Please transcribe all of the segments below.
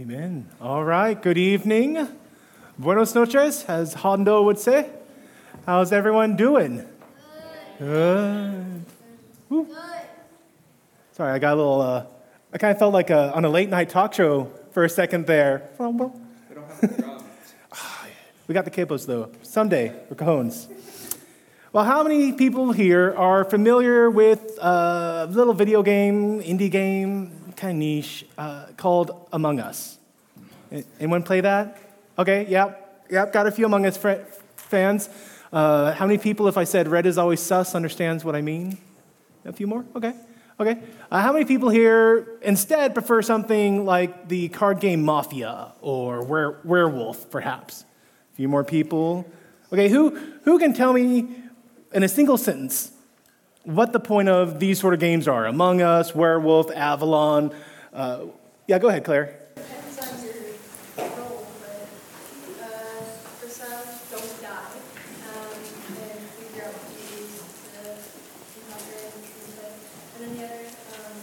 Amen. All right, good evening. Buenos noches, as Hondo would say. How's everyone doing? Good. Good. Sorry, I got a little, uh, I kind of felt like a, on a late night talk show for a second there. we got the capos though. Someday, we're cajones. Well, how many people here are familiar with a little video game, indie game, kind of niche, uh, called Among Us? Anyone play that? Okay, yep, yep, got a few Among Us fr- fans. Uh, how many people, if I said red is always sus, understands what I mean? A few more? Okay, okay. Uh, how many people here instead prefer something like the card game Mafia or were- Werewolf, perhaps? A few more people. Okay, who, who can tell me in a single sentence what the point of these sort of games are Among Us, Werewolf, Avalon. Uh, yeah, go ahead, Claire. Depends on your role, but uh, for some, don't die. Um, and figure out ways to conquer it and truth it. And then the other, um,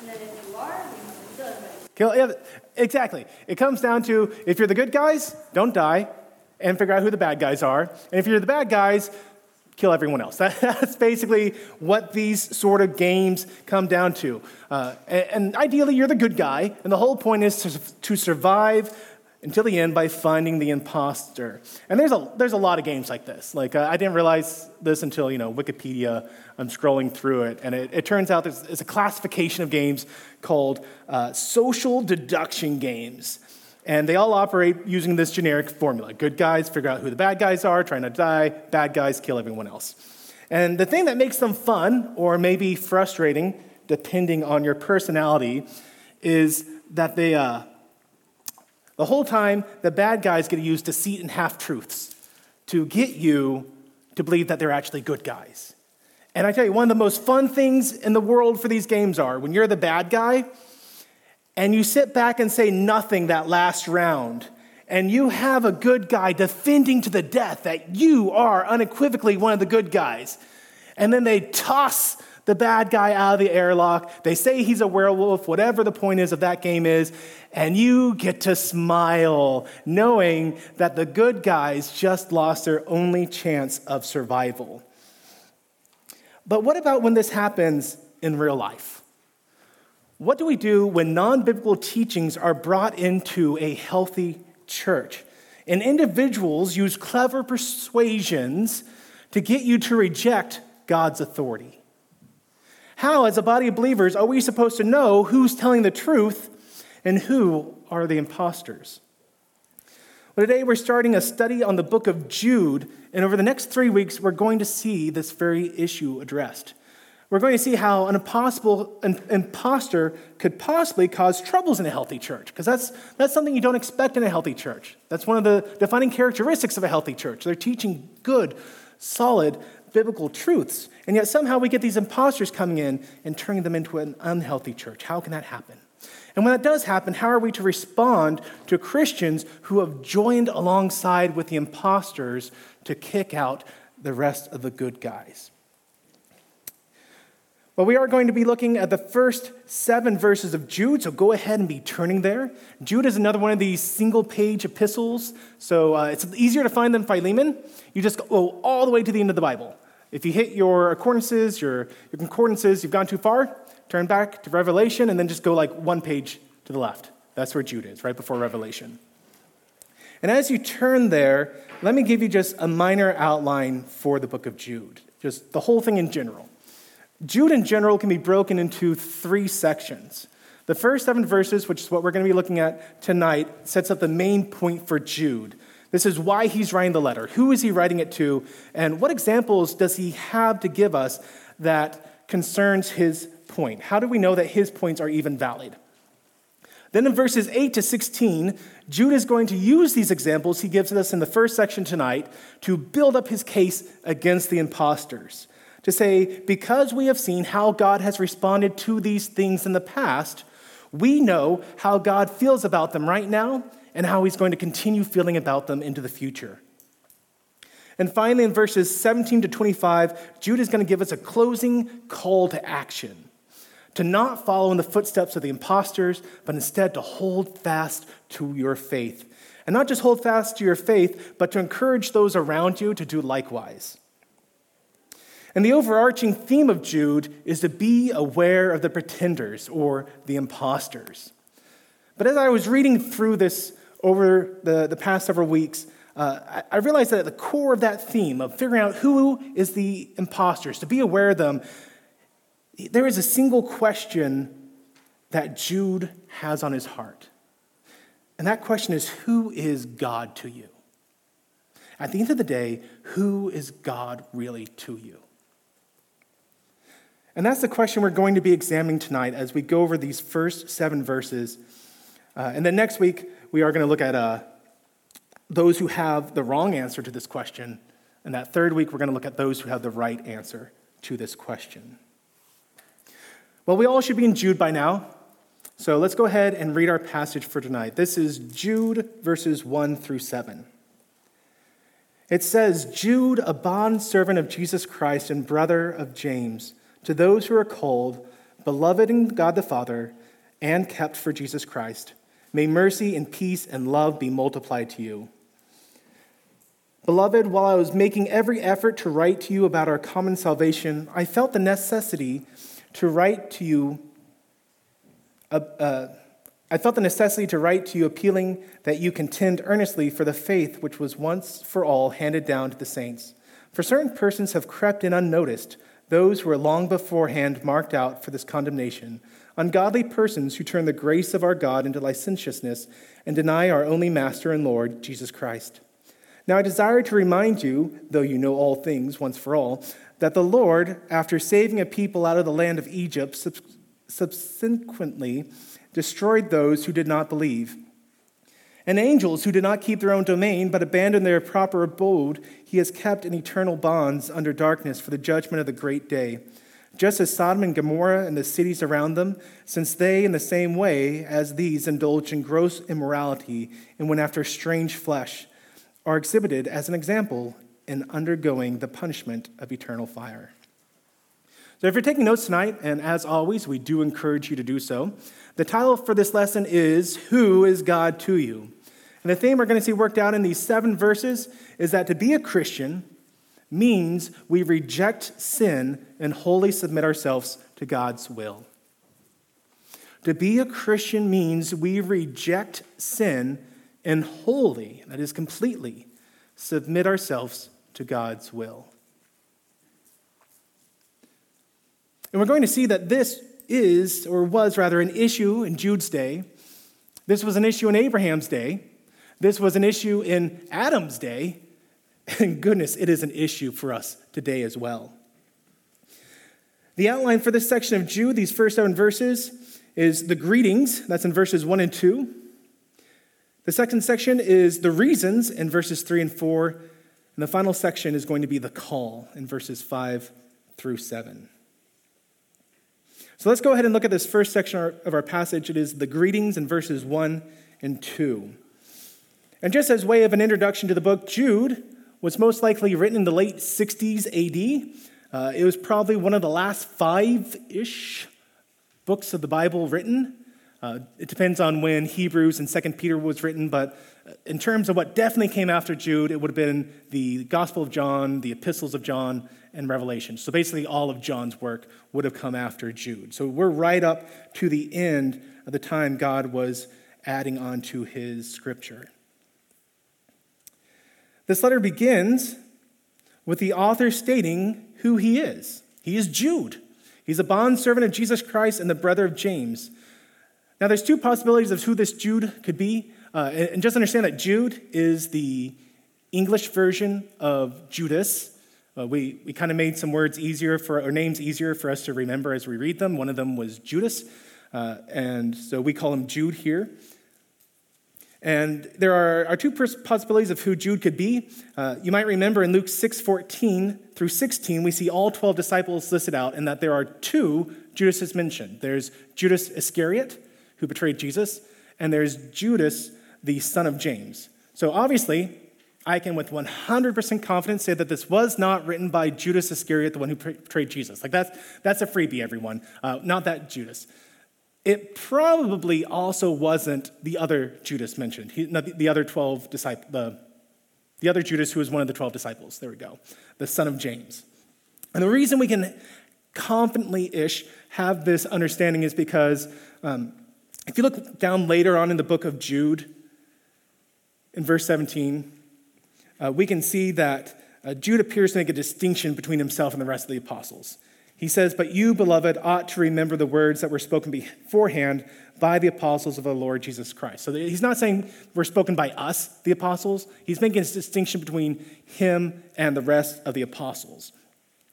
and then if you are, you kill everybody. Kill, yeah, exactly. It comes down to if you're the good guys, don't die and figure out who the bad guys are. And if you're the bad guys, kill everyone else. That's basically what these sort of games come down to. Uh, and, and, ideally, you're the good guy, and the whole point is to, to survive until the end by finding the imposter. And there's a, there's a lot of games like this. Like, uh, I didn't realize this until, you know, Wikipedia, I'm scrolling through it, and it, it turns out there's, there's, a classification of games called uh, social deduction games. And they all operate using this generic formula. Good guys figure out who the bad guys are, trying to die. Bad guys kill everyone else. And the thing that makes them fun, or maybe frustrating, depending on your personality, is that they, uh, the whole time, the bad guys get to use deceit and half truths to get you to believe that they're actually good guys. And I tell you, one of the most fun things in the world for these games are when you're the bad guy, and you sit back and say nothing that last round, and you have a good guy defending to the death that you are unequivocally one of the good guys, and then they toss the bad guy out of the airlock, they say he's a werewolf, whatever the point is of that game is, and you get to smile knowing that the good guys just lost their only chance of survival. But what about when this happens in real life? What do we do when non biblical teachings are brought into a healthy church? And individuals use clever persuasions to get you to reject God's authority. How, as a body of believers, are we supposed to know who's telling the truth and who are the imposters? Well, today we're starting a study on the book of Jude, and over the next three weeks, we're going to see this very issue addressed we're going to see how an imposter could possibly cause troubles in a healthy church, because that's, that's something you don't expect in a healthy church. That's one of the defining characteristics of a healthy church. They're teaching good, solid, biblical truths. And yet somehow we get these imposters coming in and turning them into an unhealthy church. How can that happen? And when that does happen, how are we to respond to Christians who have joined alongside with the imposters to kick out the rest of the good guys? Well, we are going to be looking at the first seven verses of Jude, so go ahead and be turning there. Jude is another one of these single page epistles, so uh, it's easier to find than Philemon. You just go all the way to the end of the Bible. If you hit your accordances, your, your concordances, you've gone too far, turn back to Revelation and then just go like one page to the left. That's where Jude is, right before Revelation. And as you turn there, let me give you just a minor outline for the book of Jude, just the whole thing in general. Jude in general can be broken into three sections. The first seven verses, which is what we're going to be looking at tonight, sets up the main point for Jude. This is why he's writing the letter. Who is he writing it to? And what examples does he have to give us that concerns his point? How do we know that his points are even valid? Then in verses 8 to 16, Jude is going to use these examples he gives us in the first section tonight to build up his case against the impostors to say, because we have seen how God has responded to these things in the past, we know how God feels about them right now and how he's going to continue feeling about them into the future. And finally, in verses 17 to 25, Jude is going to give us a closing call to action to not follow in the footsteps of the impostors, but instead to hold fast to your faith. And not just hold fast to your faith, but to encourage those around you to do likewise. And the overarching theme of Jude is to be aware of the pretenders or the imposters. But as I was reading through this over the, the past several weeks, uh, I, I realized that at the core of that theme of figuring out who is the imposters, to be aware of them, there is a single question that Jude has on his heart. And that question is who is God to you? At the end of the day, who is God really to you? And that's the question we're going to be examining tonight as we go over these first seven verses. Uh, and then next week, we are going to look at uh, those who have the wrong answer to this question. And that third week, we're going to look at those who have the right answer to this question. Well, we all should be in Jude by now. So let's go ahead and read our passage for tonight. This is Jude verses 1 through 7. It says, Jude, a bondservant of Jesus Christ and brother of James, to those who are called, beloved in God the Father, and kept for Jesus Christ, may mercy and peace and love be multiplied to you. Beloved, while I was making every effort to write to you about our common salvation, I felt the necessity to write to you. Uh, uh, I felt the necessity to write to you, appealing that you contend earnestly for the faith which was once for all handed down to the saints. For certain persons have crept in unnoticed, those who were long beforehand marked out for this condemnation, ungodly persons who turn the grace of our God into licentiousness and deny our only Master and Lord, Jesus Christ. Now I desire to remind you, though you know all things once for all, that the Lord, after saving a people out of the land of Egypt, subsequently destroyed those who did not believe. And angels who did not keep their own domain, but abandoned their proper abode, he has kept in eternal bonds under darkness for the judgment of the great day. Just as Sodom and Gomorrah and the cities around them, since they, in the same way as these, indulged in gross immorality and went after strange flesh are exhibited as an example in undergoing the punishment of eternal fire. So, if you're taking notes tonight, and as always, we do encourage you to do so, the title for this lesson is Who is God to You? And the theme we're going to see worked out in these seven verses is that to be a Christian means we reject sin and wholly submit ourselves to God's will. To be a Christian means we reject sin and wholly, that is completely, submit ourselves to God's will. And we're going to see that this is, or was rather, an issue in Jude's day. This was an issue in Abraham's day. This was an issue in Adam's day. And goodness, it is an issue for us today as well. The outline for this section of Jude, these first seven verses, is the greetings. That's in verses 1 and 2. The second section is the reasons in verses 3 and 4. And the final section is going to be the call in verses 5 through 7. So let's go ahead and look at this first section of our passage. It is the greetings in verses 1 and 2. And just as way of an introduction to the book, Jude was most likely written in the late 60s AD. Uh, it was probably one of the last five ish books of the Bible written. Uh, it depends on when Hebrews and Second Peter was written, but uh, in terms of what definitely came after Jude, it would have been the Gospel of John, the Epistles of John, and Revelation. So basically, all of John's work would have come after Jude. So we're right up to the end of the time God was adding on to his scripture. This letter begins with the author stating who he is. He is Jude. He's a bondservant of Jesus Christ and the brother of James. Now, there's two possibilities of who this Jude could be. Uh, and just understand that Jude is the English version of Judas. Uh, we we kind of made some words easier for, or names easier for us to remember as we read them. One of them was Judas. Uh, and so we call him Jude here. And there are, are two possibilities of who Jude could be. Uh, you might remember in Luke 6 14 through 16, we see all 12 disciples listed out, and that there are two Judases mentioned. There's Judas Iscariot, who betrayed Jesus, and there's Judas, the son of James. So obviously, I can with 100% confidence say that this was not written by Judas Iscariot, the one who betrayed Jesus. Like that's, that's a freebie, everyone. Uh, not that Judas. It probably also wasn't the other Judas mentioned, he, no, the, the other 12 disciples, the, the other Judas who was one of the 12 disciples. There we go. The son of James. And the reason we can confidently ish have this understanding is because um, if you look down later on in the book of Jude, in verse 17, uh, we can see that uh, Jude appears to make a distinction between himself and the rest of the apostles. He says, But you, beloved, ought to remember the words that were spoken beforehand by the apostles of the Lord Jesus Christ. So he's not saying we're spoken by us, the apostles. He's making a distinction between him and the rest of the apostles.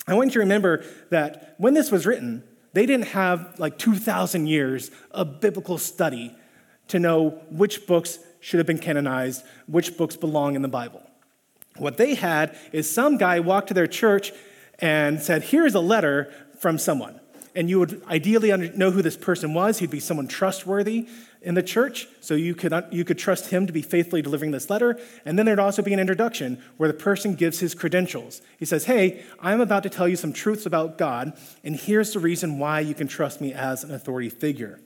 I want you to remember that when this was written, they didn't have like 2,000 years of biblical study to know which books should have been canonized, which books belong in the Bible. What they had is some guy walked to their church and said, Here's a letter from someone. And you would ideally know who this person was. He'd be someone trustworthy in the church, so you could, you could trust him to be faithfully delivering this letter. And then there'd also be an introduction where the person gives his credentials. He says, Hey, I'm about to tell you some truths about God, and here's the reason why you can trust me as an authority figure.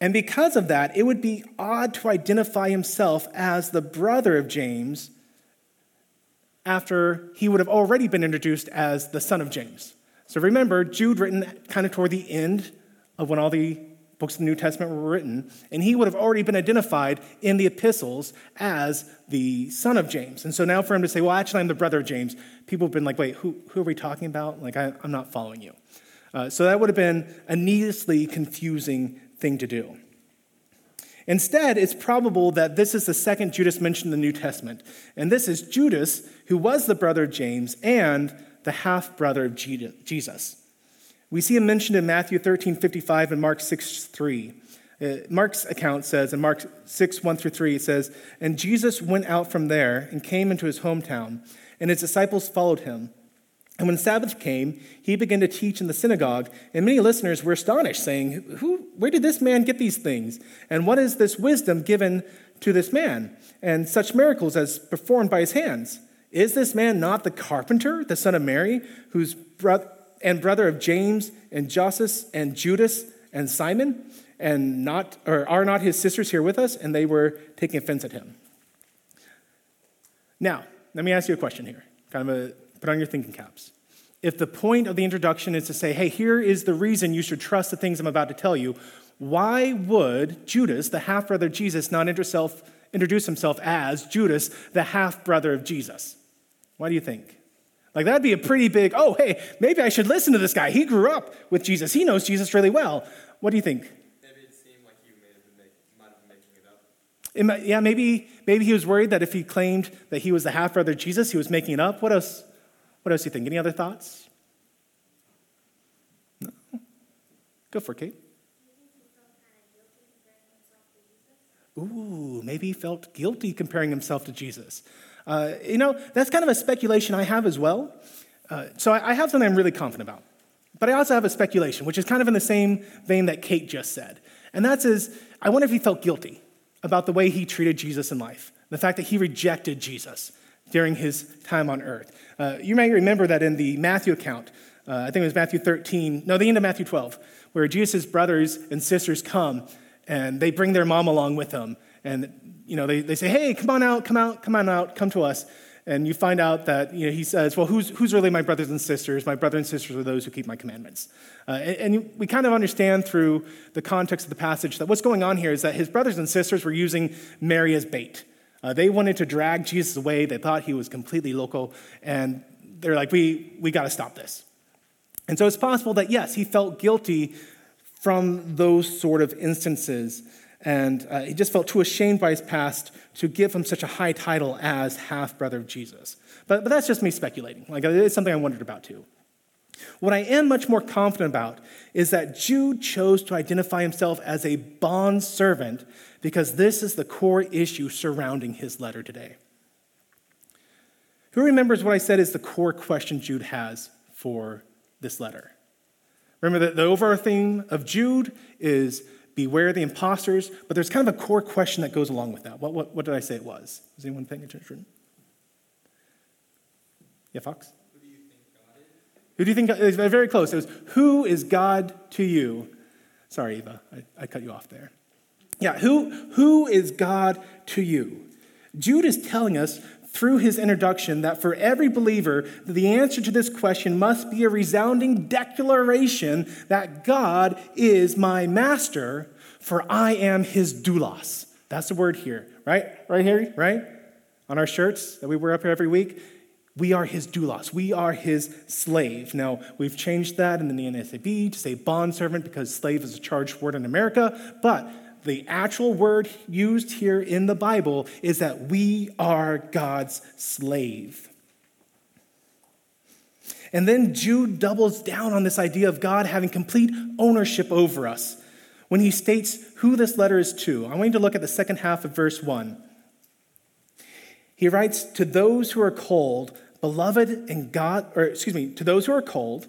And because of that, it would be odd to identify himself as the brother of James after he would have already been introduced as the son of James. So remember, Jude written kind of toward the end of when all the books of the New Testament were written, and he would have already been identified in the epistles as the son of James. And so now for him to say, well, actually, I'm the brother of James, people have been like, wait, who, who are we talking about? Like, I, am not following you. Uh, so that would have been a needlessly confusing thing to do. Instead, it's probable that this is the second Judas mentioned in the New Testament. And this is Judas, who was the brother of James and the half brother of Jesus. We see him mentioned in Matthew 13 55 and Mark 6 3. Uh, Mark's account says, in Mark 6 1 through 3, it says, And Jesus went out from there and came into his hometown, and his disciples followed him. And when Sabbath came, he began to teach in the synagogue, and many listeners were astonished, saying, Who, Where did this man get these things? And what is this wisdom given to this man? And such miracles as performed by his hands? Is this man not the carpenter, the son of Mary, whose bro- and brother of James and Joseph and Judas and Simon? And not, or are not his sisters here with us? And they were taking offense at him. Now, let me ask you a question here, kind of a Put on your thinking caps. If the point of the introduction is to say, hey, here is the reason you should trust the things I'm about to tell you, why would Judas, the half brother of Jesus, not introduce himself as Judas, the half brother of Jesus? Why do you think? Like, that'd be a pretty big, oh, hey, maybe I should listen to this guy. He grew up with Jesus, he knows Jesus really well. What do you think? Maybe it seemed like he might have been making it up. yeah, maybe, maybe he was worried that if he claimed that he was the half brother of Jesus, he was making it up. What else? What else do you think? Any other thoughts? No? Go for it, Kate. Ooh, maybe he felt guilty comparing himself to Jesus. Uh, you know, that's kind of a speculation I have as well. Uh, so I, I have something I'm really confident about. But I also have a speculation, which is kind of in the same vein that Kate just said. And that's is, I wonder if he felt guilty about the way he treated Jesus in life, the fact that he rejected Jesus during his time on earth. Uh, you may remember that in the Matthew account, uh, I think it was Matthew 13, no, the end of Matthew 12, where Jesus' brothers and sisters come and they bring their mom along with them. And, you know, they, they say, hey, come on out, come out, come on out, come to us. And you find out that, you know, he says, well, who's, who's really my brothers and sisters? My brothers and sisters are those who keep my commandments. Uh, and, and we kind of understand through the context of the passage that what's going on here is that his brothers and sisters were using Mary as bait. Uh, they wanted to drag Jesus away. They thought he was completely local. And they're like, we, we got to stop this. And so it's possible that, yes, he felt guilty from those sort of instances. And uh, he just felt too ashamed by his past to give him such a high title as half brother of Jesus. But, but that's just me speculating. Like, it's something I wondered about too. What I am much more confident about is that Jude chose to identify himself as a bond servant because this is the core issue surrounding his letter today. Who remembers what I said is the core question Jude has for this letter? Remember that the overall theme of Jude is beware the imposters, but there's kind of a core question that goes along with that. What, what, what did I say it was? Is anyone paying attention? Yeah, Fox? Who do you think God is? Who do you think? Very close. It was, Who is God to you? Sorry, Eva, I, I cut you off there. Yeah, who, who is God to you? Jude is telling us through his introduction that for every believer, the answer to this question must be a resounding declaration that God is my master, for I am his doulos. That's the word here, right? Right here, right? On our shirts that we wear up here every week. We are his doulos. We are his slave. Now, we've changed that in the NASB to say bondservant because slave is a charged word in America, but the actual word used here in the Bible is that we are God's slave. And then Jude doubles down on this idea of God having complete ownership over us when he states who this letter is to. I want you to look at the second half of verse 1. He writes, To those who are called, beloved in God, or excuse me, to those who are called,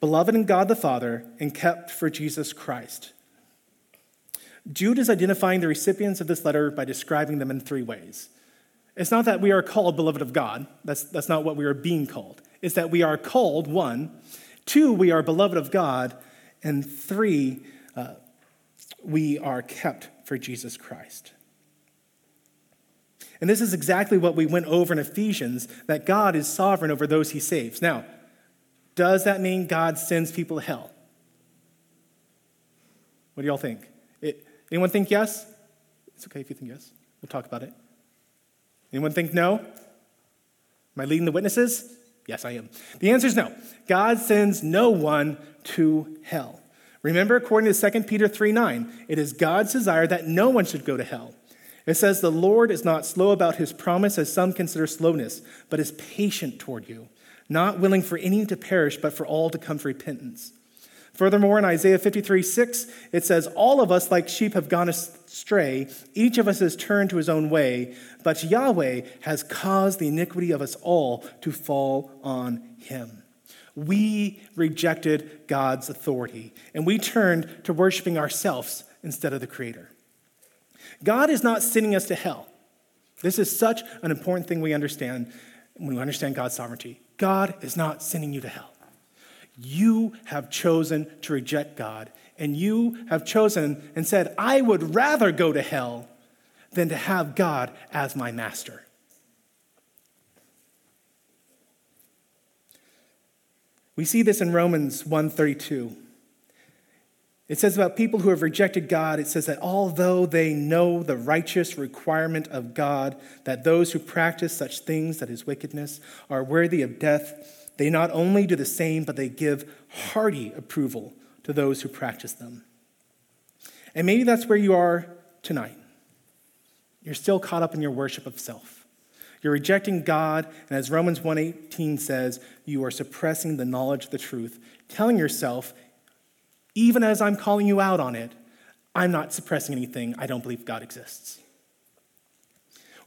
beloved in God the Father, and kept for Jesus Christ. Jude is identifying the recipients of this letter by describing them in three ways. It's not that we are called beloved of God, that's, that's not what we are being called. It's that we are called, one, two, we are beloved of God, and three, uh, we are kept for Jesus Christ. And this is exactly what we went over in Ephesians that God is sovereign over those he saves. Now, does that mean God sends people to hell? What do y'all think? Anyone think yes? It's okay if you think yes. We'll talk about it. Anyone think no? Am I leading the witnesses? Yes, I am. The answer is no. God sends no one to hell. Remember, according to 2 Peter 3 9, it is God's desire that no one should go to hell. It says, The Lord is not slow about his promise, as some consider slowness, but is patient toward you, not willing for any to perish, but for all to come to repentance. Furthermore, in Isaiah 53 6, it says, All of us, like sheep, have gone astray. Each of us has turned to his own way, but Yahweh has caused the iniquity of us all to fall on him. We rejected God's authority, and we turned to worshiping ourselves instead of the Creator. God is not sending us to hell. This is such an important thing we understand when we understand God's sovereignty. God is not sending you to hell. You have chosen to reject God, and you have chosen and said, I would rather go to hell than to have God as my master. We see this in Romans 132. It says about people who have rejected God, it says that although they know the righteous requirement of God, that those who practice such things, that is wickedness, are worthy of death, they not only do the same, but they give hearty approval to those who practice them. And maybe that's where you are tonight. You're still caught up in your worship of self. You're rejecting God, and as Romans 1:18 says, you are suppressing the knowledge of the truth, telling yourself even as I'm calling you out on it, I'm not suppressing anything. I don't believe God exists.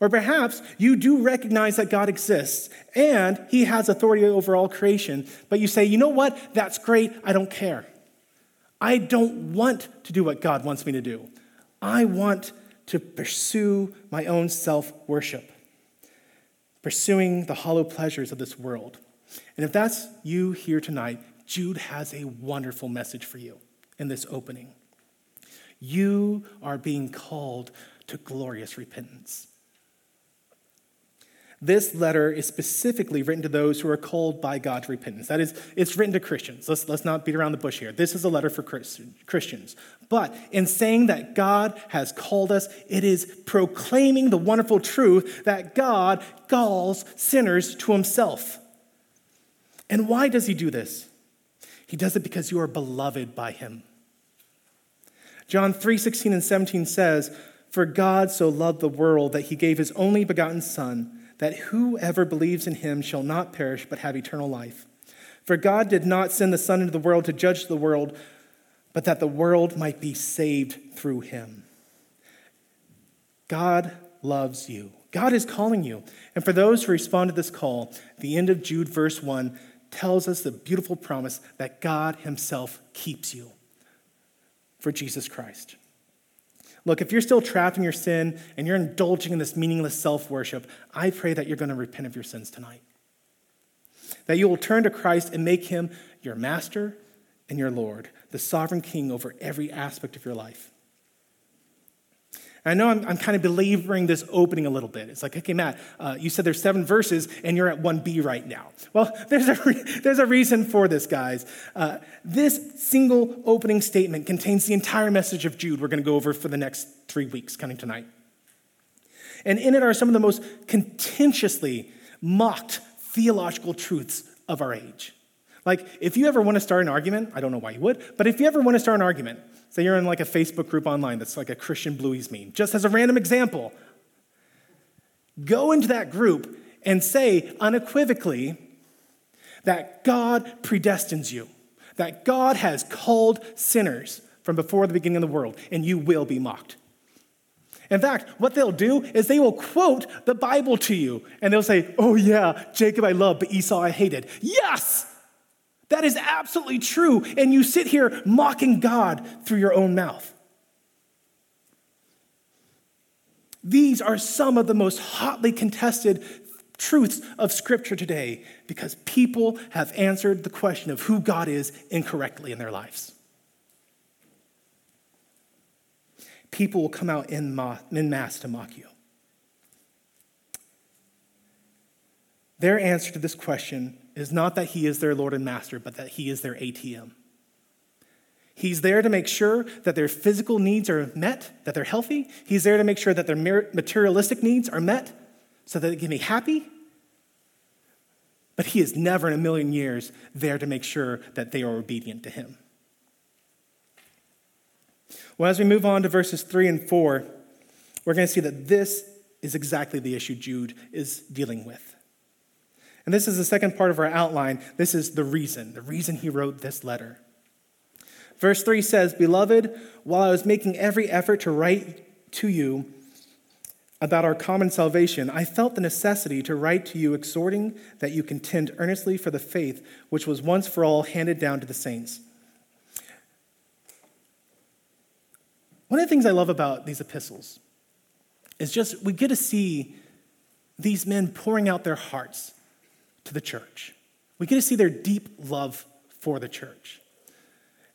Or perhaps you do recognize that God exists and he has authority over all creation, but you say, you know what? That's great. I don't care. I don't want to do what God wants me to do. I want to pursue my own self worship, pursuing the hollow pleasures of this world. And if that's you here tonight, Jude has a wonderful message for you in this opening. You are being called to glorious repentance. This letter is specifically written to those who are called by God to repentance. That is, it's written to Christians. Let's, let's not beat around the bush here. This is a letter for Christians. But in saying that God has called us, it is proclaiming the wonderful truth that God calls sinners to himself. And why does he do this? He does it because you are beloved by him. John 3 16 and 17 says, For God so loved the world that he gave his only begotten Son, that whoever believes in him shall not perish but have eternal life. For God did not send the Son into the world to judge the world, but that the world might be saved through him. God loves you. God is calling you. And for those who respond to this call, the end of Jude, verse 1, tells us the beautiful promise that God Himself keeps you for Jesus Christ. Look, if you're still trapped in your sin and you're indulging in this meaningless self worship, I pray that you're going to repent of your sins tonight. That you will turn to Christ and make him your master and your Lord, the sovereign king over every aspect of your life. I know I'm, I'm, kind of belaboring this opening a little bit. It's like, okay, Matt, uh, you said there's seven verses and you're at 1b right now. Well, there's a, re- there's a reason for this, guys. Uh, this single opening statement contains the entire message of Jude we're going to go over for the next three weeks, coming tonight. And in it are some of the most contentiously mocked theological truths of our age. Like, if you ever want to start an argument, I don't know why you would, but if you ever want to start an argument, Say you're in like a Facebook group online that's like a Christian Blues meme. Just as a random example, go into that group and say unequivocally that God predestines you, that God has called sinners from before the beginning of the world, and you will be mocked. In fact, what they'll do is they will quote the Bible to you, and they'll say, Oh, yeah, Jacob I loved, but Esau I hated. Yes! That is absolutely true. And you sit here mocking God through your own mouth. These are some of the most hotly contested truths of Scripture today because people have answered the question of who God is incorrectly in their lives. People will come out in, mass to mock you. Their answer to this question is not that he is their Lord and Master, but that he is their ATM. He's there to make sure that their physical needs are met, that they're healthy. He's there to make sure that their materialistic needs are met so that they can be happy. But he is never in a million years there to make sure that they are obedient to him. Well, as we move on to verses 3 and 4, we're going to see that this is exactly the issue Jude is dealing with. And this is the second part of our outline. This is the reason, the reason he wrote this letter. Verse 3 says, Beloved, while I was making every effort to write to you about our common salvation, I felt the necessity to write to you, exhorting that you contend earnestly for the faith which was once for all handed down to the saints. One of the things I love about these epistles is just we get to see these men pouring out their hearts to the church. We get to see their deep love for the church.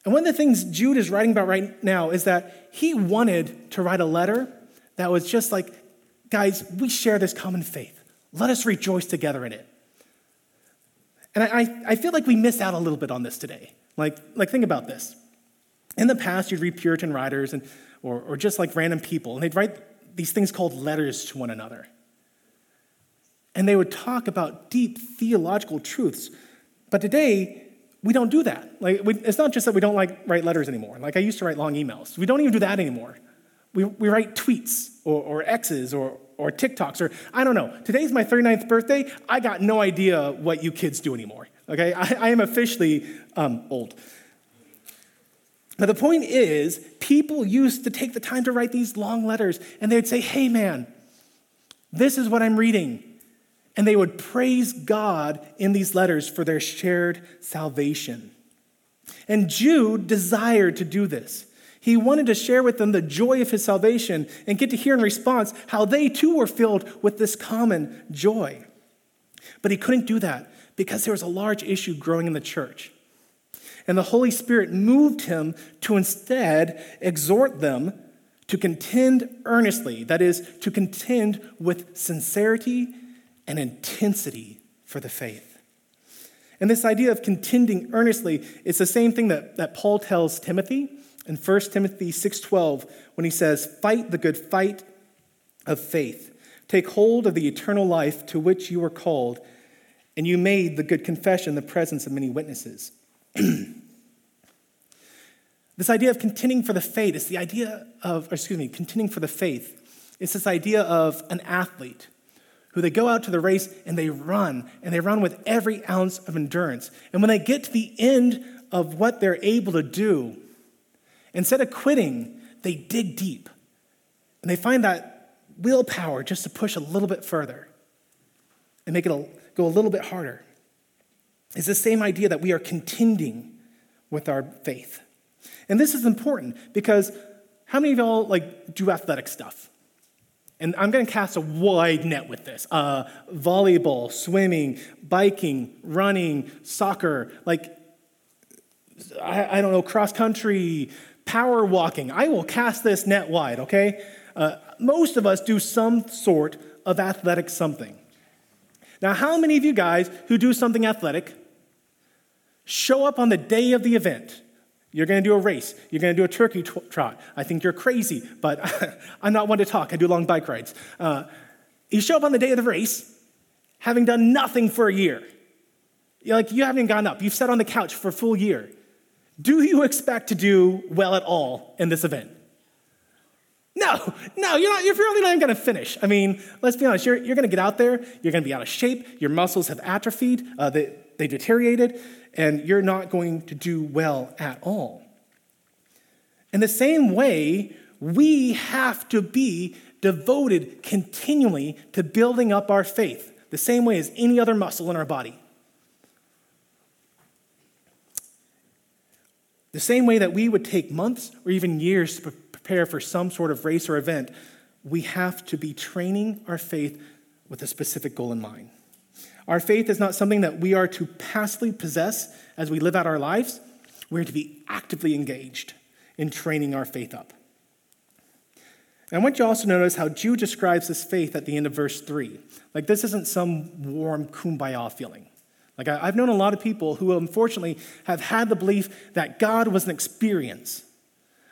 And one of the things Jude is writing about right now is that he wanted to write a letter that was just like, guys, we share this common faith. Let us rejoice together in it. And I, I feel like we miss out a little bit on this today. Like, like think about this. In the past, you'd read Puritan writers and, or, or just like random people, and they'd write these things called letters to one another and they would talk about deep theological truths. But today, we don't do that. Like, we, it's not just that we don't like write letters anymore. Like I used to write long emails. We don't even do that anymore. We, we write tweets or, or X's or, or TikToks or I don't know. Today's my 39th birthday. I got no idea what you kids do anymore. Okay, I, I am officially um, old. But the point is, people used to take the time to write these long letters and they'd say, hey man, this is what I'm reading. And they would praise God in these letters for their shared salvation. And Jude desired to do this. He wanted to share with them the joy of his salvation and get to hear in response how they too were filled with this common joy. But he couldn't do that because there was a large issue growing in the church. And the Holy Spirit moved him to instead exhort them to contend earnestly, that is, to contend with sincerity and intensity for the faith. And this idea of contending earnestly is the same thing that, that Paul tells Timothy in 1 Timothy 6:12 when he says, "Fight the good fight of faith. Take hold of the eternal life to which you were called, and you made the good confession in the presence of many witnesses." this idea of contending for the faith is the idea of, excuse me, contending for the faith. It's this idea of an athlete who they go out to the race and they run, and they run with every ounce of endurance. And when they get to the end of what they're able to do, instead of quitting, they dig deep. And they find that willpower just to push a little bit further and make it go a little bit harder. It's the same idea that we are contending with our faith. And this is important because how many of y'all like do athletic stuff? And I'm going to cast a wide net with this. Uh, volleyball, swimming, biking, running, soccer, like, I, I don't know, cross country, power walking. I will cast this net wide, okay? Uh, most of us do some sort of athletic something. Now, how many of you guys who do something athletic show up on the day of the event? You're going to do a race. You're going to do a turkey trot. I think you're crazy, but I'm not one to talk. I do long bike rides. Uh, you show up on the day of the race having done nothing for a year. You're like, you haven't gone up. You've sat on the couch for a full year. Do you expect to do well at all in this event? No, no, you're, not, you're probably not even to finish. I mean, let's be honest, you're, you're going to get out there, you're going to be out of shape, your muscles have atrophied, uh, they, they deteriorated, and you're not going to do well at all. In the same way, we have to be devoted continually to building up our faith, the same way as any other muscle in our body. The same way that we would take months or even years to prepare for some sort of race or event, we have to be training our faith with a specific goal in mind. Our faith is not something that we are to passively possess as we live out our lives. We're to be actively engaged in training our faith up. And I want you also to notice how Jude describes this faith at the end of verse 3. Like, this isn't some warm kumbaya feeling. Like, I've known a lot of people who unfortunately have had the belief that God was an experience,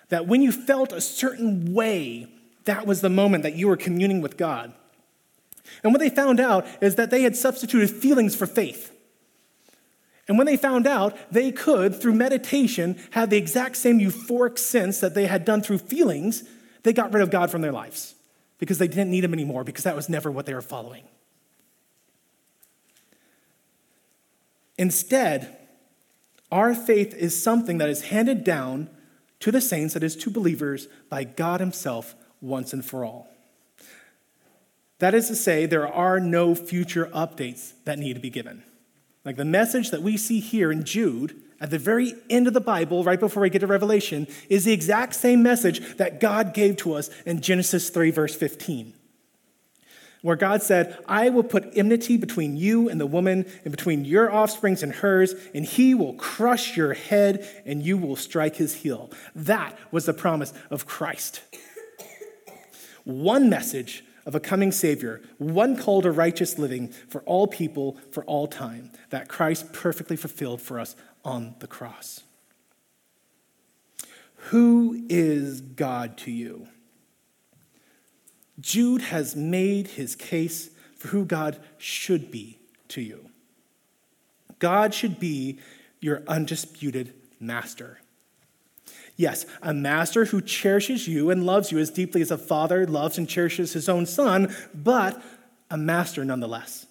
that when you felt a certain way, that was the moment that you were communing with God. And what they found out is that they had substituted feelings for faith. And when they found out, they could, through meditation, have the exact same euphoric sense that they had done through feelings, they got rid of God from their lives because they didn't need Him anymore because that was never what they were following. Instead, our faith is something that is handed down to the saints, that is, to believers, by God Himself once and for all. That is to say, there are no future updates that need to be given. Like the message that we see here in Jude, at the very end of the Bible, right before we get to Revelation, is the exact same message that God gave to us in Genesis 3, verse 15 where God said, I will put enmity between you and the woman, and between your offsprings and hers, and he will crush your head, and you will strike his heel. That was the promise of Christ. One message of a coming Savior, one call to righteous living for all people for all time, that Christ perfectly fulfilled for us on the cross. Who is God to you? Jude has made his case for who God should be to you. God should be your undisputed master. Yes, a master who cherishes you and loves you as deeply as a father loves and cherishes his own son, but a master nonetheless.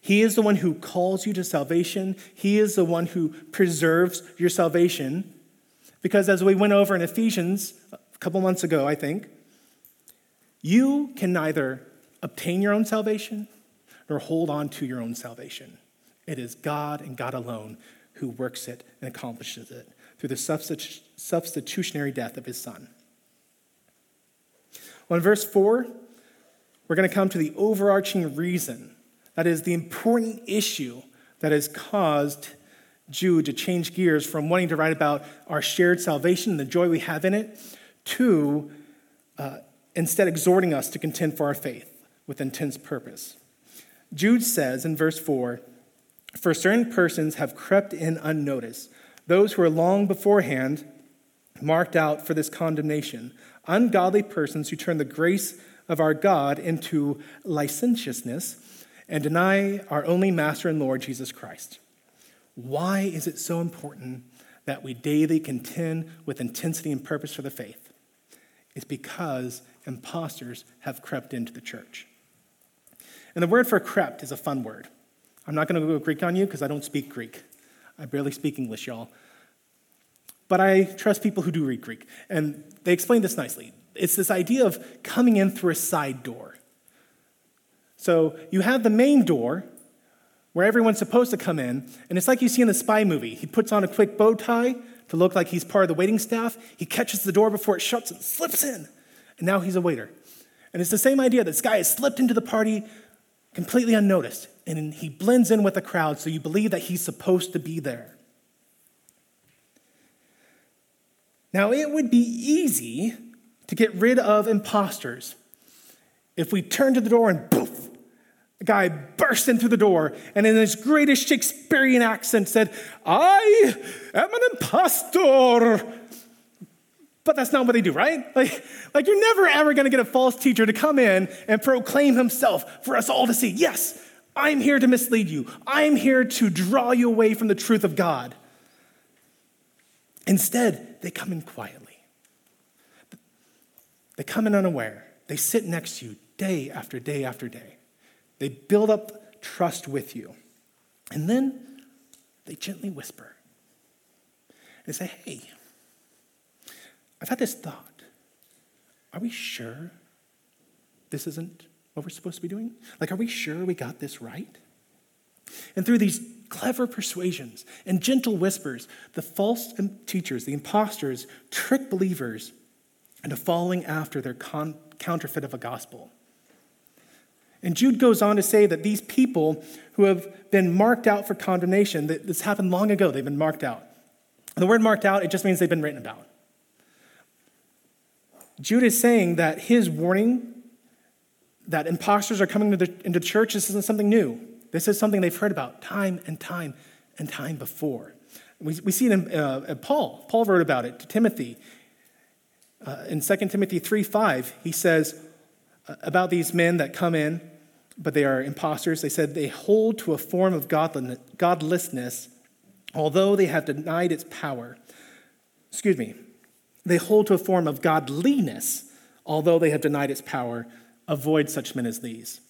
He is the one who calls you to salvation. He is the one who preserves your salvation. Because as we went over in Ephesians a couple months ago, I think, you can neither obtain your own salvation nor hold on to your own salvation. It is God and God alone who works it and accomplishes it through the substitutionary death of his Son. Well, in verse 4, we're going to come to the overarching reason that is, the important issue that has caused Jude to change gears from wanting to write about our shared salvation and the joy we have in it to uh, instead exhorting us to contend for our faith with intense purpose. Jude says in verse 4 For certain persons have crept in unnoticed, those who are long beforehand marked out for this condemnation, ungodly persons who turn the grace of our God into licentiousness and deny our only Master and Lord Jesus Christ. Why is it so important that we daily contend with intensity and purpose for the faith? It's because imposters have crept into the church. And the word for crept is a fun word. I'm not going to go Greek on you because I don't speak Greek. I barely speak English, y'all. But I trust people who do read Greek. And they explain this nicely. It's this idea of coming in through a side door. So you have the main door where everyone's supposed to come in, and it's like you see in the spy movie. He puts on a quick bow tie, to look like he's part of the waiting staff. He catches the door before it shuts and slips in. And now he's a waiter. And it's the same idea. This guy has slipped into the party completely unnoticed. And he blends in with the crowd, so you believe that he's supposed to be there. Now, it would be easy to get rid of imposters if we turned to the door and poof, the guy burst in through the door and in his greatest Shakespearean accent said, I am an impostor. But that's not what they do, right? Like, like you're never ever to get a false teacher to come in and proclaim himself for us all to see. Yes, I'm here to mislead you. I'm here to draw you away from the truth of God. Instead, they come in quietly. They come in unaware. They sit next to you day after day after day. They build up trust with you. And then they gently whisper They say, Hey, I've had this thought. Are we sure this isn't what we're supposed to be doing? Like, are we sure we got this right? And through these clever persuasions and gentle whispers, the false teachers, the impostors, trick believers into following after their con- counterfeit of a gospel. And Jude goes on to say that these people who have been marked out for condemnation, that this happened long ago, they've been marked out. And the word marked out, it just means they've been written about. Jude is saying that his warning that imposters are coming the, into the church, this isn't something new. This is something they've heard about time and time and time before. We, we see it in uh, Paul. Paul wrote about it to Timothy. Uh, in 2 Timothy 3 5, he says uh, about these men that come in, but they are imposters. They said they hold to a form of godlessness, although they have denied its power. Excuse me, they hold to a form of godliness, although they have denied its power. Avoid such men as these.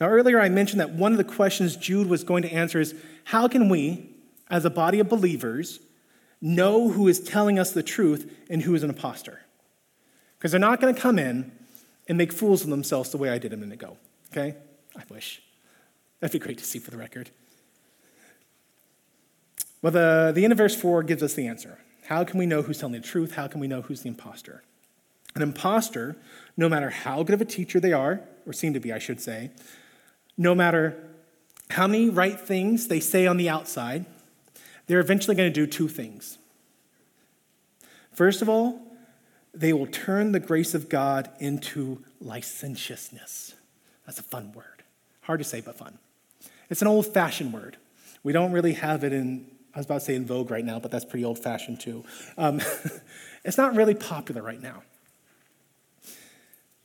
Now, earlier I mentioned that one of the questions Jude was going to answer is how can we, as a body of believers, know who is telling us the truth and who is an impostor? Because they're not going to come in and make fools of themselves the way I did a minute ago. Okay? I wish. That'd be great to see for the record. Well, the, the end of verse 4 gives us the answer. How can we know who's telling the truth? How can we know who's the impostor? An impostor, no matter how good of a teacher they are, or seem to be, I should say, no matter how many right things they say on the outside, they're eventually going to do two things. First of all, they will turn the grace of God into licentiousness. That's a fun word. Hard to say, but fun. It's an old fashioned word. We don't really have it in I was about to say in vogue right now, but that's pretty old fashioned too. Um, it's not really popular right now.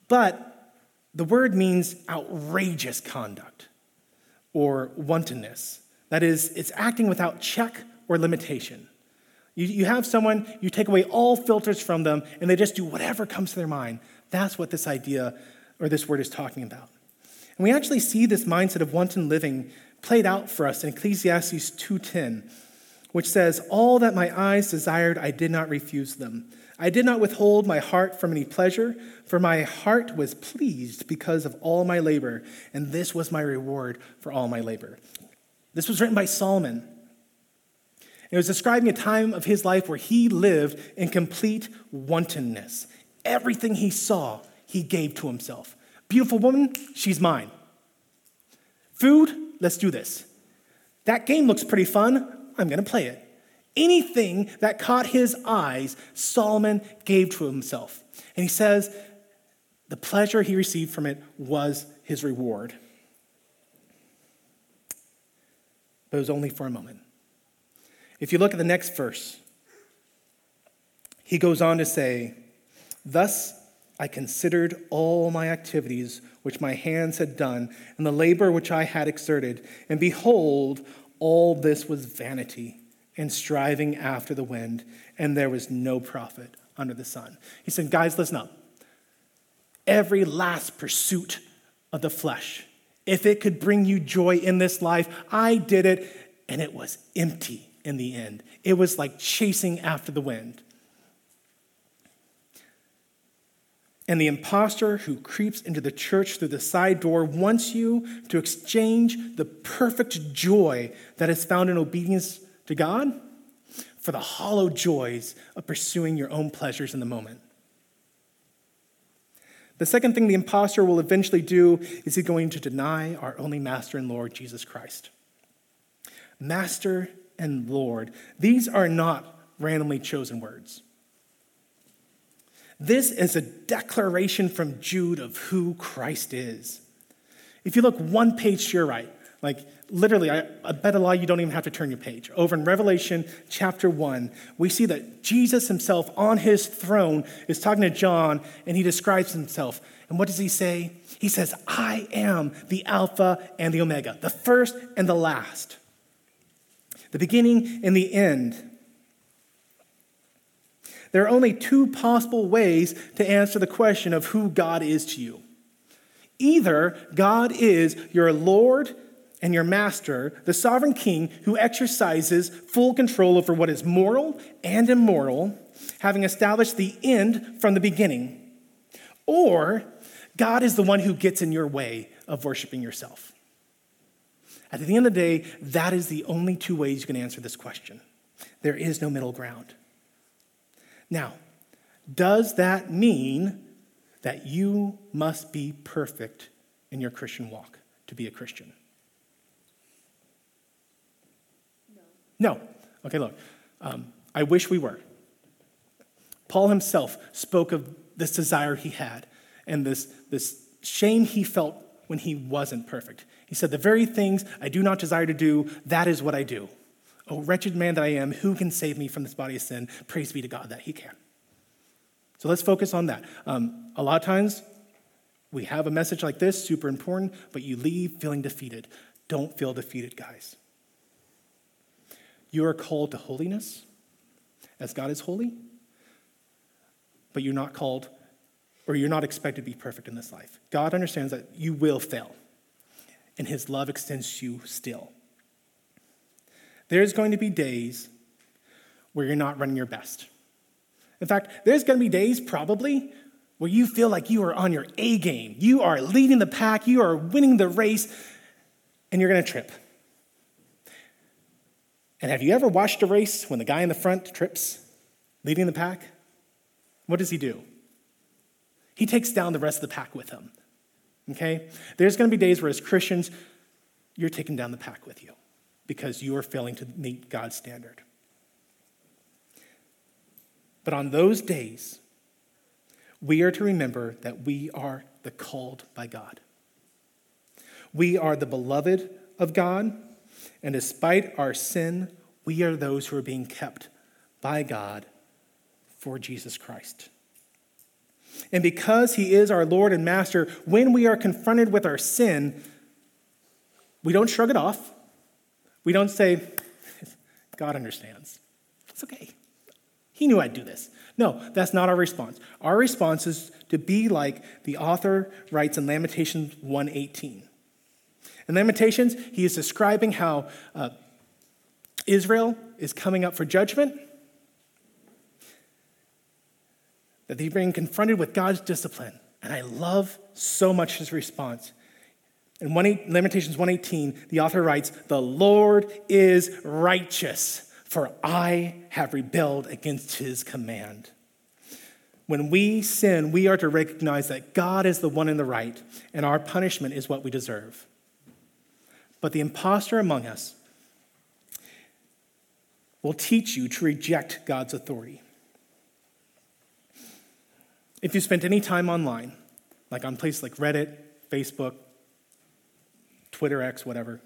But the word means outrageous conduct or wantonness. That is, it's acting without check or limitation. You, you have someone, you take away all filters from them, and they just do whatever comes to their mind. That's what this idea or this word is talking about. And we actually see this mindset of wanton living played out for us in Ecclesiastes 2:10 which says, All that my eyes desired, I did not refuse them. I did not withhold my heart from any pleasure, for my heart was pleased because of all my labor, and this was my reward for all my labor. This was written by Solomon. It was describing a time of his life where he lived in complete wantonness. Everything he saw, he gave to himself. Beautiful woman, she's mine. Food, let's do this. That game looks pretty fun. I'm going to play it. Anything that caught his eyes, Solomon gave to himself. And he says the pleasure he received from it was his reward. But it was only for a moment. If you look at the next verse, he goes on to say, Thus I considered all my activities which my hands had done, and the labor which I had exerted, and behold, all this was vanity and striving after the wind, and there was no profit under the sun. He said, Guys, listen up. Every last pursuit of the flesh, if it could bring you joy in this life, I did it, and it was empty in the end. It was like chasing after the wind. And the impostor who creeps into the church through the side door wants you to exchange the perfect joy that is found in obedience to God for the hollow joys of pursuing your own pleasures in the moment. The second thing the impostor will eventually do is he's going to deny our only master and Lord, Jesus Christ. Master and Lord, these are not randomly chosen words. This is a declaration from Jude of who Christ is. If you look one page to your right, like literally, I, I, bet a lie you don't even have to turn your page. Over in Revelation chapter 1, we see that Jesus himself on his throne is talking to John and he describes himself. And what does he say? He says, I am the Alpha and the Omega, the first and the last, the beginning and the end. There are only two possible ways to answer the question of who God is to you. Either God is your Lord and your master, the sovereign king who exercises full control over what is moral and immoral, having established the end from the beginning. Or God is the one who gets in your way of worshiping yourself. At the end of the day, that is the only two ways you can answer this question. There is no middle ground. Now, does that mean that you must be perfect in your Christian walk to be a Christian? No. Okay, look. Um, I wish we were. Paul himself spoke of this desire he had and this, this shame he felt when he wasn't perfect. He said, The very things I do not desire to do, that is what I do. Oh, wretched man that I am, who can save me from this body of sin? Praise be to God that he can. So let's focus on that. Um, a lot of times, we have a message like this, super important, but you leave feeling defeated. Don't feel defeated, guys. You are called to holiness as God is holy, but you're not called or you're not expected to be perfect in this life. God understands that you will fail, and His love extends to you still. There's going to be days where you're not running your best. In fact, there's going to be days probably where you feel like you are on your A game. You are leading the pack, you are winning the race, and you're going to trip. And have you ever watched a race when the guy in the front trips, leading the pack? What does he do? He takes down the rest of the pack with him. Okay? There's going to be days where, as Christians, you're taking down the pack with you because you are failing to meet God's standard. But on those days, we are to remember that we are the called by God. We are the beloved of God, and despite our sin, we are those who are being kept by God for Jesus Christ. And because he is our Lord and Master, when we are confronted with our sin, we don't shrug it off. We don't say, God understands. It's okay. He knew I'd do this. No, that's not our response. Our response is to be like the author writes in Lamentations 1:18. In Lamentations, he is describing how uh, Israel is coming up for judgment, that they're being confronted with God's discipline. And I love so much his response. In 1 Lamentations 1:18, the author writes, "The Lord is righteous, for I have rebelled against his command." When we sin, we are to recognize that God is the one in the right, and our punishment is what we deserve. But the impostor among us will teach you to reject God's authority. If you spent any time online, like on places like Reddit, Facebook, Twitter X, whatever,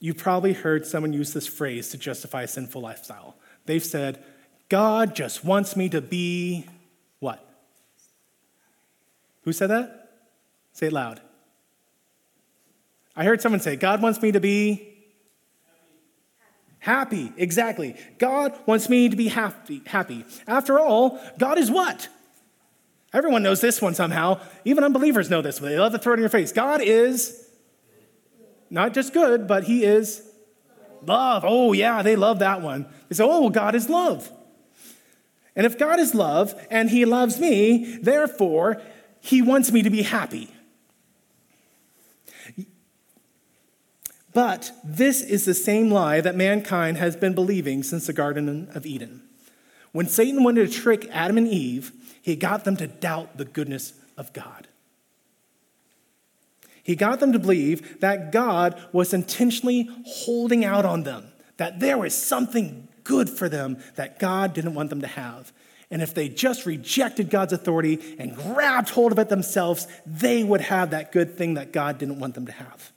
you've probably heard someone use this phrase to justify a sinful lifestyle. They've said, God just wants me to be what? Who said that? Say it loud. I heard someone say, God wants me to be happy. Exactly. God wants me to be happy. Happy. After all, God is what? Everyone knows this one somehow. Even unbelievers know this. They love to throw it in your face. God is not just good, but He is love. Oh, yeah, they love that one. They say, oh, God is love. And if God is love and He loves me, therefore, He wants me to be happy. But this is the same lie that mankind has been believing since the Garden of Eden. When Satan wanted to trick Adam and Eve, he got them to doubt the goodness of God. He got them to believe that God was intentionally holding out on them, that there was something good for them that God didn't want them to have. And if they just rejected God's authority and grabbed hold of it themselves, they would have that good thing that God didn't want them to have.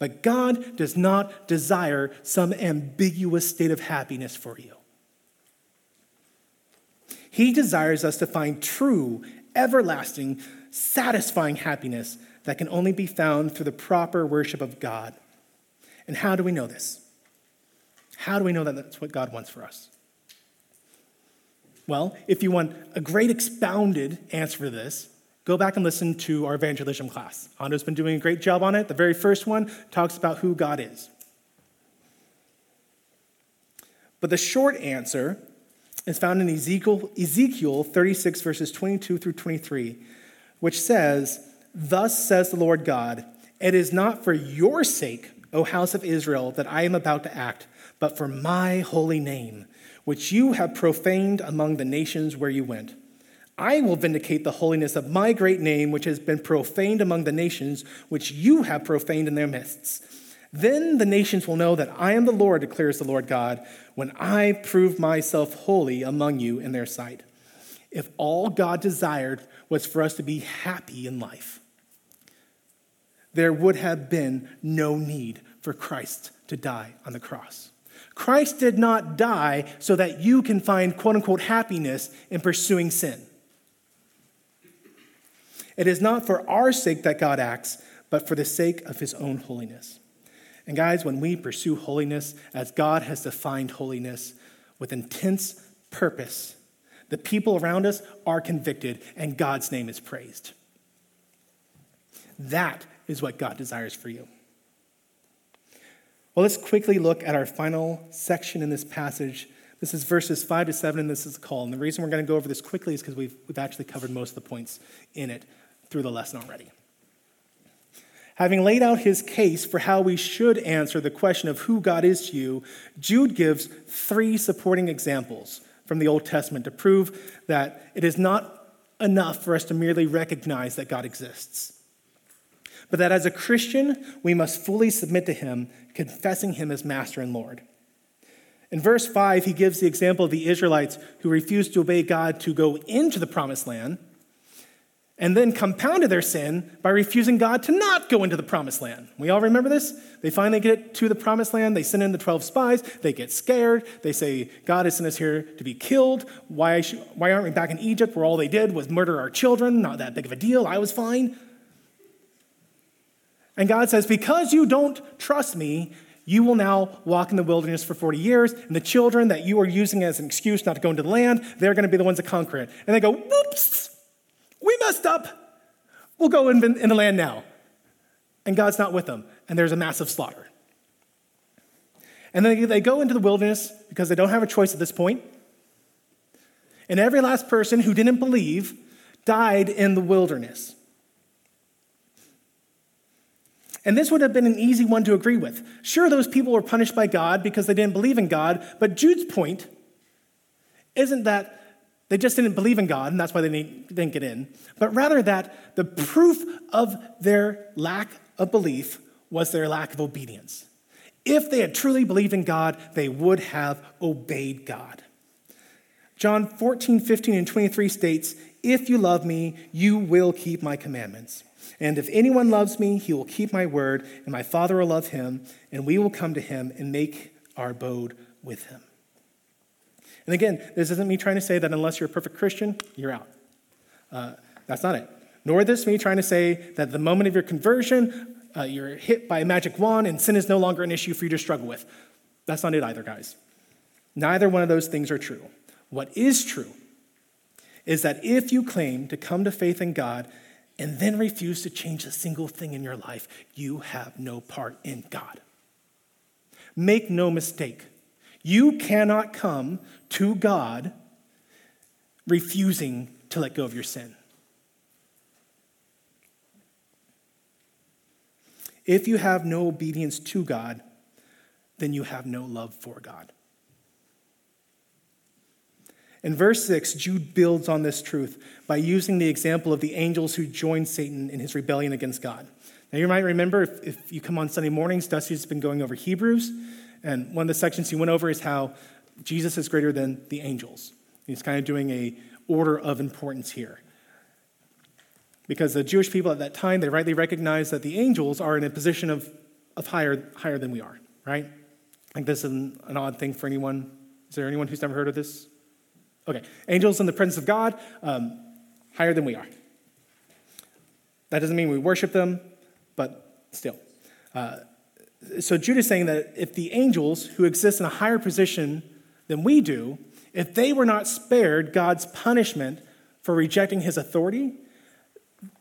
But God does not desire some ambiguous state of happiness for you. He desires us to find true, everlasting, satisfying happiness that can only be found through the proper worship of God. And how do we know this? How do we know that that's what God wants for us? Well, if you want a great expounded answer to this, go back and listen to our evangelism class. Hondo's been doing a great job on it. The very first one talks about who God is. But the short answer is found in Ezekiel, Ezekiel 36, verses 22 through 23, which says, Thus says the Lord God, it is not for your sake, O house of Israel, that I am about to act, but for my holy name which you have profaned among the nations where you went. I will vindicate the holiness of my great name, which has been profaned among the nations, which you have profaned in their midst. Then the nations will know that I am the Lord, declares the Lord God, when I prove myself holy among you in their sight. If all God desired was for us to be happy in life, there would have been no need for Christ to die on the cross. Christ did not die so that you can find quote unquote happiness in pursuing sin. It is not for our sake that God acts, but for the sake of his own holiness. And guys, when we pursue holiness as God has defined holiness with intense purpose, the people around us are convicted and God's name is praised. That is what God desires for you. Well, let's quickly look at our final section in this passage. This is verses 5 to 7, and this is a call. And the reason we're going to go over this quickly is because we've, we've actually covered most of the points in it through the lesson already. Having laid out his case for how we should answer the question of who God is to you, Jude gives three supporting examples from the Old Testament to prove that it is not enough for us to merely recognize that God exists but that as a Christian, we must fully submit to him, confessing him as master and Lord. In verse 5, he gives the example of the Israelites who refused to obey God to go into the promised land, and then compounded their sin by refusing God to not go into the promised land. We all remember this? They finally get to the promised land, they send in the 12 spies, they get scared, they say, God has sent us here to be killed. Why, why aren't we back in Egypt where all they did was murder our children? Not that big of a deal, I was fine. And God says, Because you don't trust me, you will now walk in the wilderness for 40 years, and the children that you are using as an excuse not to go into the land, they're going to be the ones that conquer it. And they go, Whoops, we messed up. We'll go in, in the land now. And God's not with them, and there's a massive slaughter. And then they go into the wilderness because they don't have a choice at this point. And every last person who didn't believe died in the wilderness. And this would have been an easy one to agree with. Sure, those people were punished by God because they didn't believe in God, but Jude's point isn't that they just didn't believe in God and that's why they didn't get in, but rather that the proof of their lack of belief was their lack of obedience. If they had truly believed in God, they would have obeyed God. John 14, 15, and 23 states, If you love me, you will keep my commandments. And if anyone loves me, he will keep my word, and my Father will love him, and we will come to him and make our abode with him. And again, this isn't me trying to say that unless you're a perfect Christian, you're out. Uh, that's not it. Nor this me trying to say that the moment of your conversion, uh, you're hit by a magic wand and sin is no longer an issue for you to struggle with. That's not it either, guys. Neither one of those things are true. What is true is that if you claim to come to faith in God and then refuse to change a single thing in your life, you have no part in God. Make no mistake, you cannot come to God refusing to let go of your sin. If you have no obedience to God, then you have no love for God. In verse 6, Jude builds on this truth by using the example of the angels who joined Satan in his rebellion against God. Now, you might remember if, if you come on Sunday mornings, Dusty's been going over Hebrews, and one of the sections he went over is how Jesus is greater than the angels. He's kind of doing a order of importance here. Because the Jewish people at that time, they rightly recognized that the angels are in a position of, of higher, higher than we are, right? Think this is an, an odd thing for anyone. Is there anyone who's never heard of this? Okay, angels in the presence of God, um, higher than we are. That doesn't mean we worship them, but still. Uh, so Jude is saying that if the angels who exist in a higher position than we do, if they were not spared God's punishment for rejecting his authority,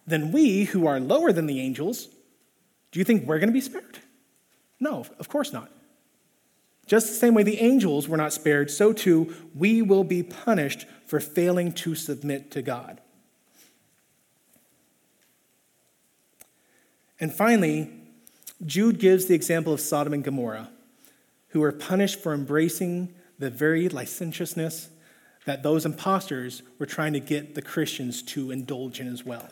then we, who are lower than the angels, do you think we're going to be spared? No, of course not. Just the same way the angels were not spared, so too we will be punished for failing to submit to God. And finally, Jude gives the example of Sodom and Gomorrah, who were punished for embracing the very licentiousness that those impostors were trying to get the Christians to indulge in as well.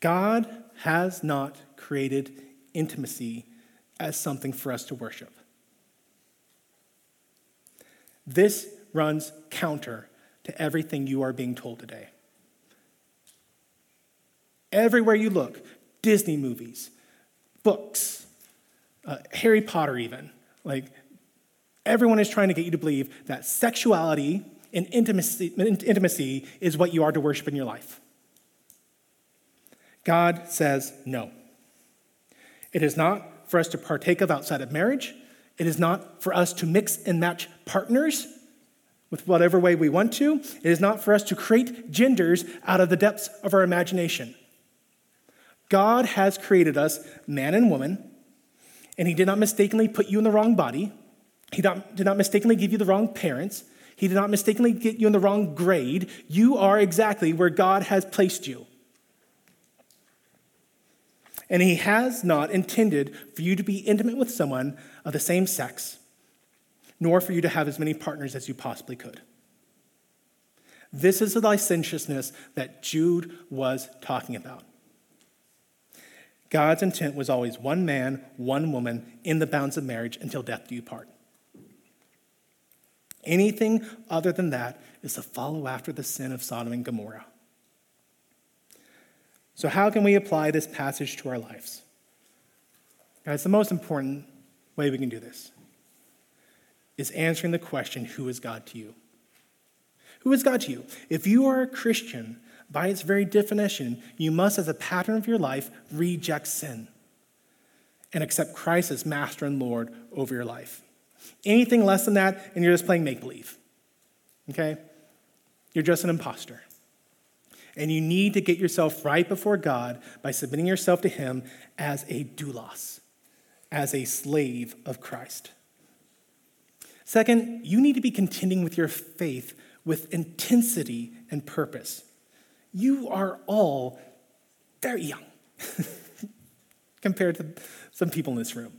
God has not created intimacy as something for us to worship. This runs counter to everything you are being told today. Everywhere you look, Disney movies, books, uh, Harry Potter, even, like everyone is trying to get you to believe that sexuality and intimacy, intimacy is what you are to worship in your life. God says no. It is not for us to partake of outside of marriage. It is not for us to mix and match partners with whatever way we want to. It is not for us to create genders out of the depths of our imagination. God has created us man and woman, and He did not mistakenly put you in the wrong body. He did not mistakenly give you the wrong parents. He did not mistakenly get you in the wrong grade. You are exactly where God has placed you. And he has not intended for you to be intimate with someone of the same sex, nor for you to have as many partners as you possibly could. This is the licentiousness that Jude was talking about. God's intent was always one man, one woman in the bounds of marriage until death do you part. Anything other than that is to follow after the sin of Sodom and Gomorrah. So, how can we apply this passage to our lives? Guys, the most important way we can do this is answering the question who is God to you? Who is God to you? If you are a Christian, by its very definition, you must, as a pattern of your life, reject sin and accept Christ as master and Lord over your life. Anything less than that, and you're just playing make believe. Okay? You're just an impostor. And you need to get yourself right before God by submitting yourself to Him as a doulos, as a slave of Christ. Second, you need to be contending with your faith with intensity and purpose. You are all very young compared to some people in this room.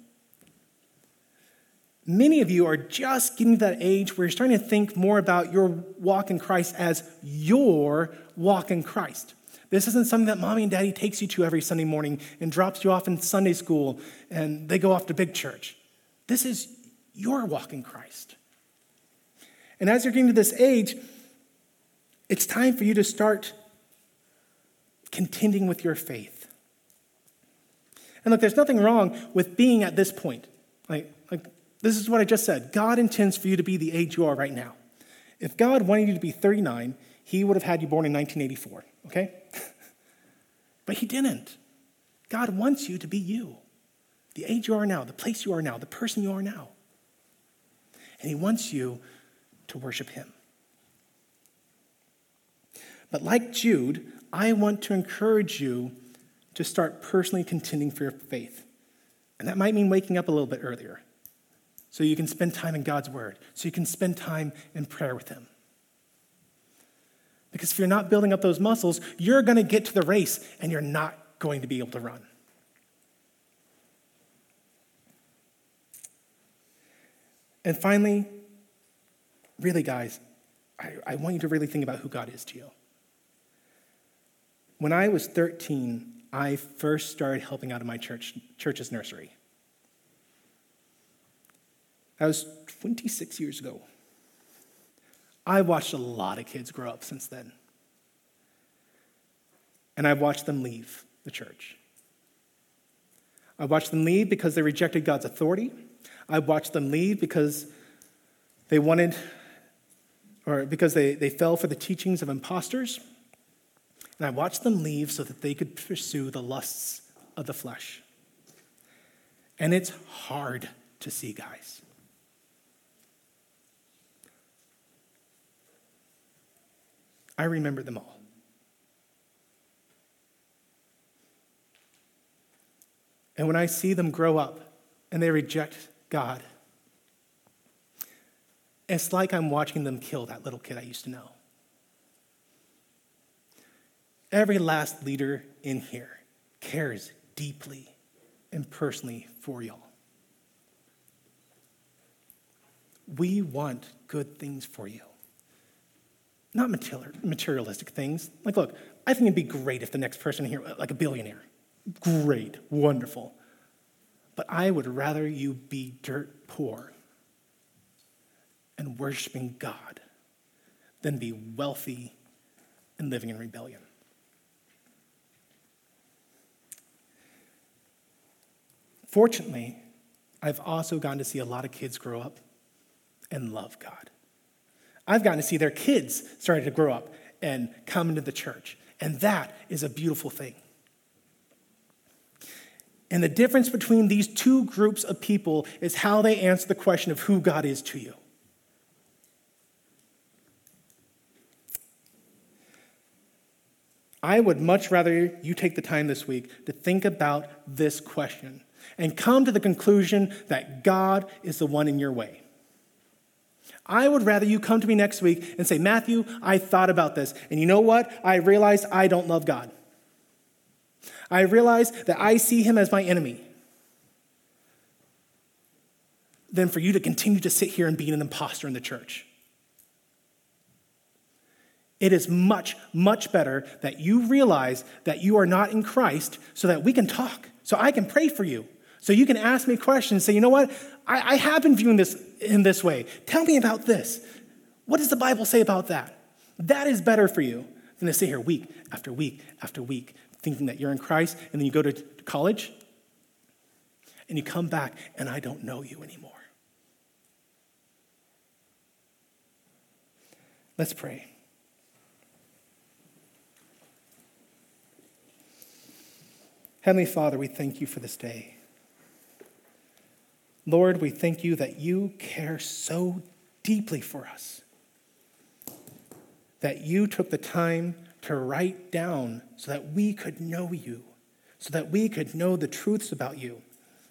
Many of you are just getting to that age where you're starting to think more about your walk in Christ as your walk in Christ. This isn't something that mommy and daddy takes you to every Sunday morning and drops you off in Sunday school and they go off to big church. This is your walk in Christ. And as you're getting to this age, it's time for you to start contending with your faith. And look, there's nothing wrong with being at this point. Like, like this is what I just said. God intends for you to be the age you are right now. If God wanted you to be 39, he would have had you born in 1984, okay? but he didn't. God wants you to be you, the age you are now, the place you are now, the person you are now. And he wants you to worship him. But like Jude, I want to encourage you to start personally contending for your faith. And that might mean waking up a little bit earlier so you can spend time in God's Word, so you can spend time in prayer with Him. Because if you're not building up those muscles, you're going to get to the race and you're not going to be able to run. And finally, really, guys, I, I, want you to really think about who God is to you. When I was 13, I first started helping out in my church, church's nursery. That was 26 years ago. I watched a lot of kids grow up since then. And I've watched them leave the church. I watched them leave because they rejected God's authority. I watched them leave because they wanted, or because they, they fell for the teachings of imposters. And I watched them leave so that they could pursue the lusts of the flesh. And it's hard to see, guys. I remember them all. And when I see them grow up and they reject God, it's like I'm watching them kill that little kid I used to know. Every last leader in here cares deeply and personally for y'all. We want good things for you. Not materialistic things. Like, look, I think it'd be great if the next person here, like a billionaire. Great, wonderful. But I would rather you be dirt poor and worshiping God than be wealthy and living in rebellion. Fortunately, I've also gotten to see a lot of kids grow up and love God. I've gotten to see their kids starting to grow up and come into the church. And that is a beautiful thing. And the difference between these two groups of people is how they answer the question of who God is to you. I would much rather you take the time this week to think about this question and come to the conclusion that God is the one in your way. I would rather you come to me next week and say, Matthew, I thought about this, and you know what? I realized I don't love God. I realize that I see him as my enemy. Than for you to continue to sit here and be an impostor in the church. It is much, much better that you realize that you are not in Christ so that we can talk, so I can pray for you. So you can ask me questions, say, you know what? I, I have been viewing this in this way. Tell me about this. What does the Bible say about that? That is better for you than to sit here week after week after week thinking that you're in Christ, and then you go to college and you come back and I don't know you anymore. Let's pray. Heavenly Father, we thank you for this day. Lord, we thank you that you care so deeply for us, that you took the time to write down so that we could know you, so that we could know the truths about you,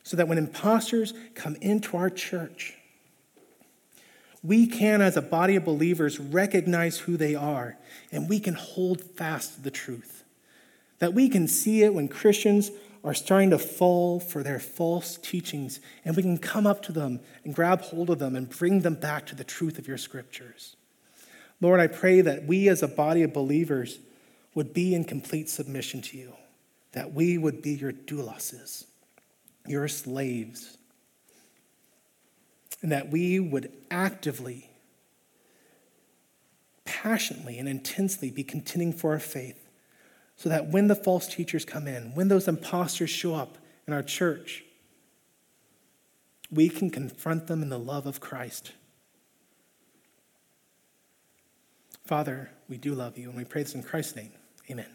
so that when imposters come into our church, we can, as a body of believers, recognize who they are and we can hold fast the truth. That we can see it when Christians are starting to fall for their false teachings, and we can come up to them and grab hold of them and bring them back to the truth of your scriptures. Lord, I pray that we as a body of believers would be in complete submission to you, that we would be your douloses, your slaves, and that we would actively, passionately, and intensely be contending for our faith so that when the false teachers come in, when those imposters show up in our church, we can confront them in the love of Christ. Father, we do love you, and we pray this in Christ's name. Amen.